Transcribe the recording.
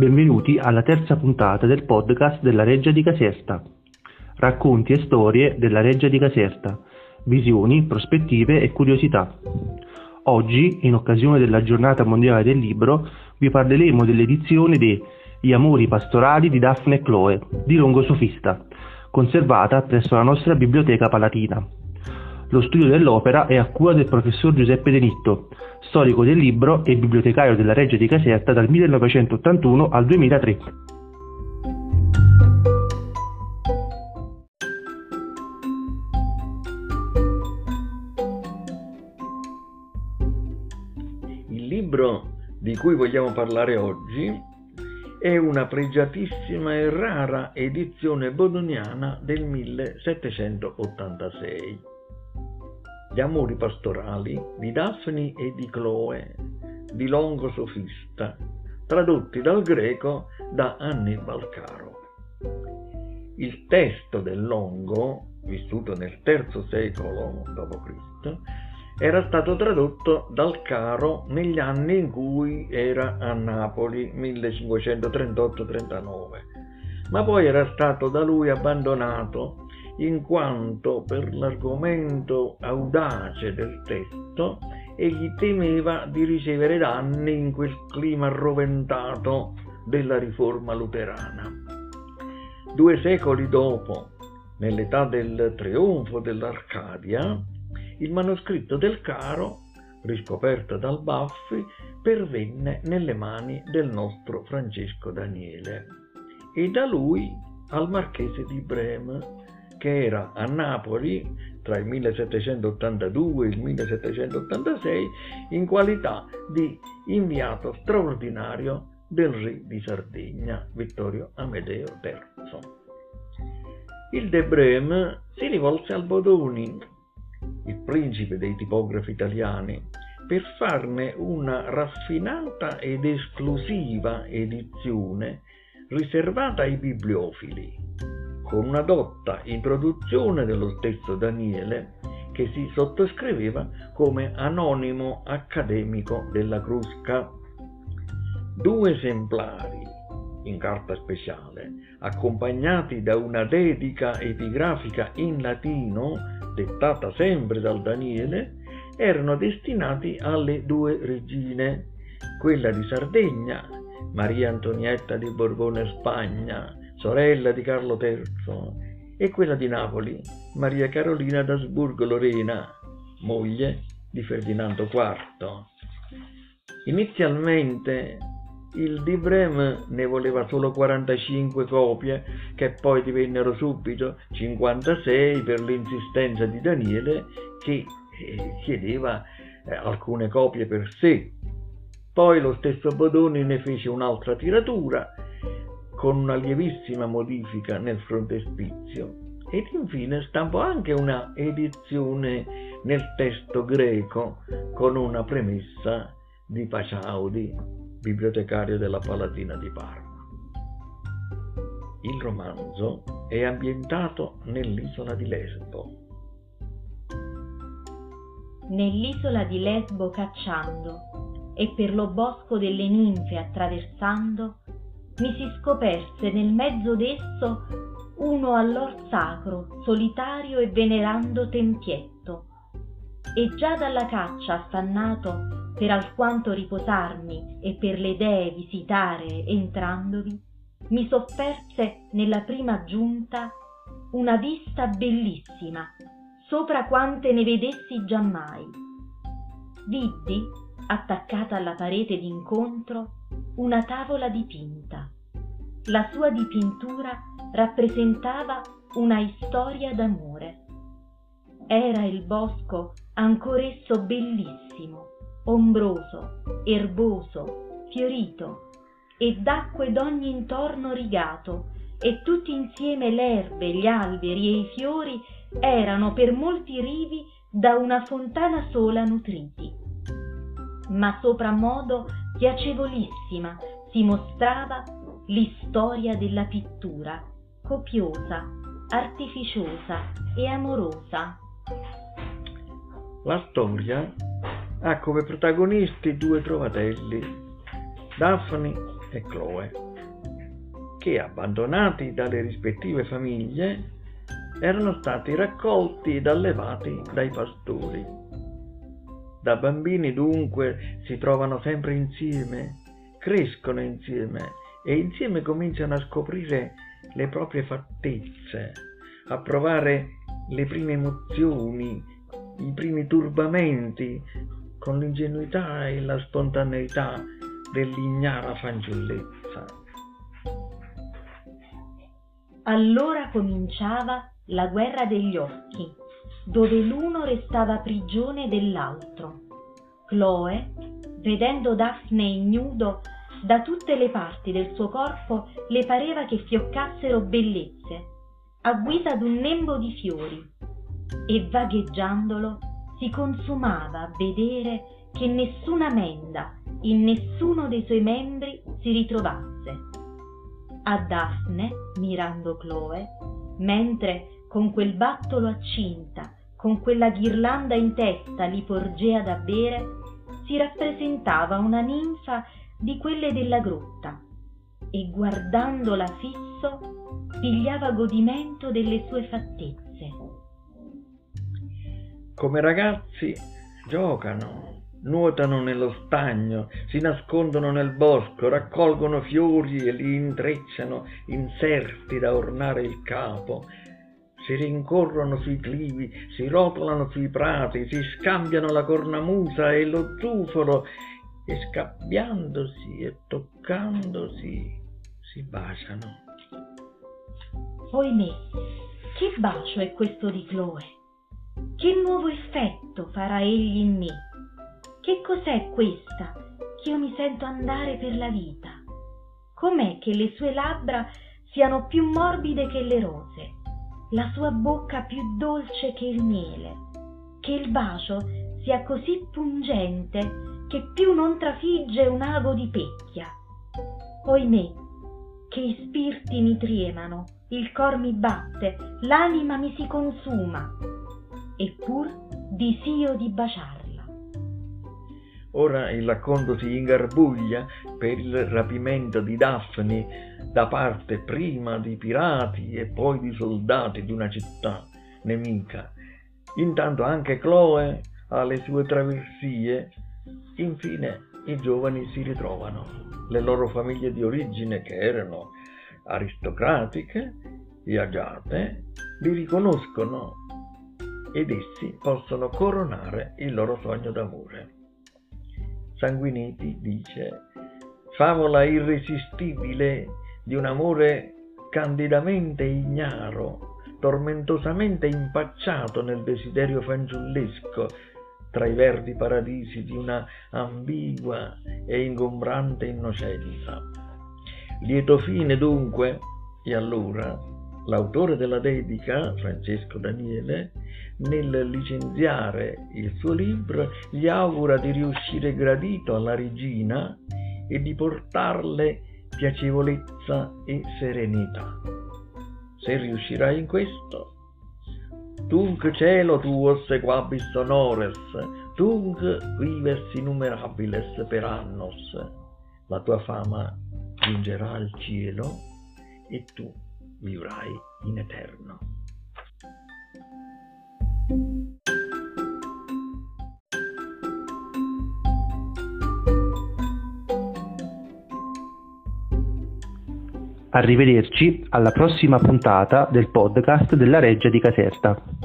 Benvenuti alla terza puntata del podcast della Reggia di Caserta. Racconti e storie della Reggia di Caserta, visioni, prospettive e curiosità. Oggi, in occasione della giornata mondiale del libro, vi parleremo dell'edizione di Gli amori pastorali di Daphne e Chloe, di Longo Sofista, conservata presso la nostra biblioteca palatina. Lo studio dell'opera è a cura del professor Giuseppe Denitto, storico del libro e bibliotecario della Reggia di Caserta dal 1981 al 2003. Il libro di cui vogliamo parlare oggi è una pregiatissima e rara edizione bodoniana del 1786 gli amori pastorali di Daphne e di Chloe, di Longo Sofista, tradotti dal greco da Annibal Caro. Il testo del Longo, vissuto nel III secolo d.C., era stato tradotto dal Caro negli anni in cui era a Napoli, 1538-39, ma poi era stato da lui abbandonato in quanto per l'argomento audace del testo egli temeva di ricevere danni in quel clima roventato della riforma luterana. Due secoli dopo, nell'età del trionfo dell'Arcadia, il manoscritto del Caro, riscoperto dal Baffi, pervenne nelle mani del nostro Francesco Daniele e da lui al marchese di Breme che era a Napoli tra il 1782 e il 1786 in qualità di inviato straordinario del re di Sardegna Vittorio Amedeo III. Il De Breme si rivolse al Bodoni, il principe dei tipografi italiani, per farne una raffinata ed esclusiva edizione riservata ai bibliofili con una dotta introduzione dello stesso Daniele che si sottoscriveva come anonimo accademico della Crusca. Due esemplari in carta speciale, accompagnati da una dedica epigrafica in latino, dettata sempre dal Daniele, erano destinati alle due regine, quella di Sardegna, Maria Antonietta di Borbone Spagna, sorella di Carlo III, e quella di Napoli, Maria Carolina d'Asburgo-Lorena, moglie di Ferdinando IV. Inizialmente il Di Brem ne voleva solo 45 copie, che poi divennero subito 56 per l'insistenza di Daniele, che eh, chiedeva eh, alcune copie per sé. Poi lo stesso Bodoni ne fece un'altra tiratura con una lievissima modifica nel frontespizio ed infine stampò anche una edizione nel testo greco con una premessa di Paciaudi, bibliotecario della Palatina di Parma. Il romanzo è ambientato nell'isola di Lesbo. Nell'isola di Lesbo cacciando e per lo bosco delle ninfe attraversando, mi si scoperse nel mezzo d'esso uno all'or sacro, solitario e venerando tempietto. E già dalla caccia affannato per alquanto riposarmi e per le dee visitare entrandovi, mi sofferse nella prima giunta una vista bellissima, sopra quante ne vedessi giammai. Viddi, attaccata alla parete d'incontro, una tavola dipinta. La sua dipintura rappresentava una storia d'amore. Era il bosco ancor esso bellissimo, ombroso, erboso, fiorito e d'acque d'ogni intorno rigato, e tutti insieme l'erbe, gli alberi e i fiori erano per molti rivi da una fontana sola nutriti. Ma sopra modo piacevolissima si mostrava l'istoria della pittura, copiosa, artificiosa e amorosa. La storia ha come protagonisti due trovatelli, Daphne e Chloe. che, abbandonati dalle rispettive famiglie, erano stati raccolti ed allevati dai pastori. Da bambini dunque si trovano sempre insieme, crescono insieme e insieme cominciano a scoprire le proprie fattezze, a provare le prime emozioni, i primi turbamenti con l'ingenuità e la spontaneità dell'ignara fanciullezza. Allora cominciava la guerra degli occhi, dove l'uno restava prigione dell'altro. Chloe, vedendo Daphne ignudo, da tutte le parti del suo corpo le pareva che fioccassero bellezze, a guisa d'un nembo di fiori, e vagheggiandolo si consumava a vedere che nessuna menda in nessuno dei suoi membri si ritrovasse. A Daphne, mirando Chloe, mentre con quel battolo a cinta, con quella ghirlanda in testa li porgea da bere, si rappresentava una ninfa di quelle della grotta e guardandola fisso pigliava godimento delle sue fattezze. Come ragazzi giocano, nuotano nello stagno, si nascondono nel bosco, raccolgono fiori e li intrecciano in serti da ornare il capo, si rincorrono sui clivi, si rotolano sui prati, si scambiano la cornamusa e lo zufolo e scambiandosi e toccandosi si baciano. Oimè, che bacio è questo di Chloe? Che nuovo effetto farà egli in me? Che cos'è questa che io mi sento andare per la vita? Com'è che le sue labbra siano più morbide che le rose, la sua bocca più dolce che il miele, che il bacio sia così pungente che più non trafigge un ago di pecchia. Oimè, che i spirti mi tremano, il cor mi batte, l'anima mi si consuma, eppur disio di baciarla. Ora il racconto si ingarbuglia per il rapimento di Daphne da parte prima di pirati e poi di soldati di una città nemica. Intanto anche Chloe ha le sue traversie. Infine i giovani si ritrovano. Le loro famiglie di origine, che erano aristocratiche e agiate, li riconoscono ed essi possono coronare il loro sogno d'amore. Sanguiniti dice, favola irresistibile di un amore candidamente ignaro, tormentosamente impacciato nel desiderio fanciullesco tra i verdi paradisi di una ambigua e ingombrante innocenza. Lieto fine dunque, e allora L'autore della dedica, Francesco Daniele, nel licenziare il suo libro gli augura di riuscire gradito alla regina e di portarle piacevolezza e serenità. Se riuscirai in questo, tunc cielo tuo sequabis honores, tunc vives innumerabiles per annos, la tua fama giungerà al cielo e tu vivrai in eterno. Arrivederci alla prossima puntata del podcast della Reggia di Caserta.